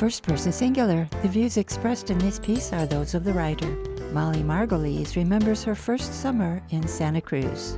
First person singular. The views expressed in this piece are those of the writer. Molly Margulies remembers her first summer in Santa Cruz.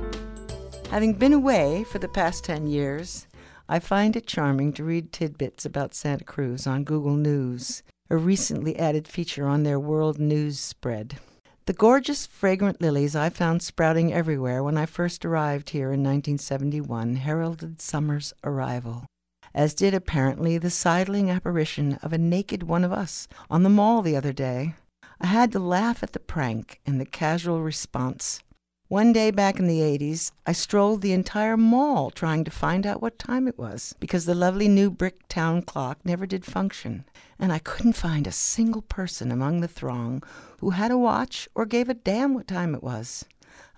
Having been away for the past 10 years, I find it charming to read tidbits about Santa Cruz on Google News, a recently added feature on their world news spread. The gorgeous, fragrant lilies I found sprouting everywhere when I first arrived here in 1971 heralded summer's arrival, as did apparently the sidling apparition of a naked one of us on the mall the other day. I had to laugh at the prank and the casual response. One day back in the 80s, I strolled the entire mall trying to find out what time it was because the lovely new brick town clock never did function, and I couldn't find a single person among the throng who had a watch or gave a damn what time it was.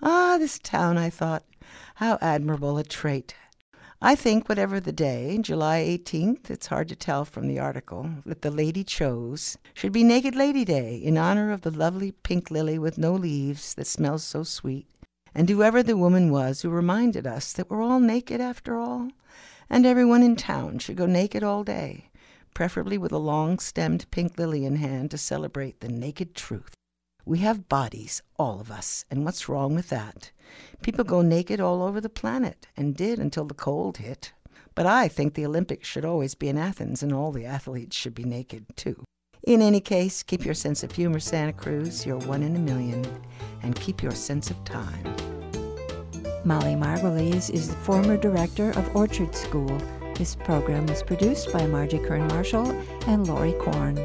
Ah, this town, I thought, how admirable a trait. I think, whatever the day, July 18th, it's hard to tell from the article, that the lady chose, should be Naked Lady Day in honor of the lovely pink lily with no leaves that smells so sweet, and whoever the woman was who reminded us that we're all naked after all, and everyone in town should go naked all day, preferably with a long stemmed pink lily in hand to celebrate the naked truth. We have bodies, all of us, and what's wrong with that? People go naked all over the planet, and did until the cold hit. But I think the Olympics should always be in Athens, and all the athletes should be naked, too. In any case, keep your sense of humor, Santa Cruz. You're one in a million. And keep your sense of time. Molly Margulies is the former director of Orchard School. This program was produced by Margie Kern Marshall and Laurie Korn.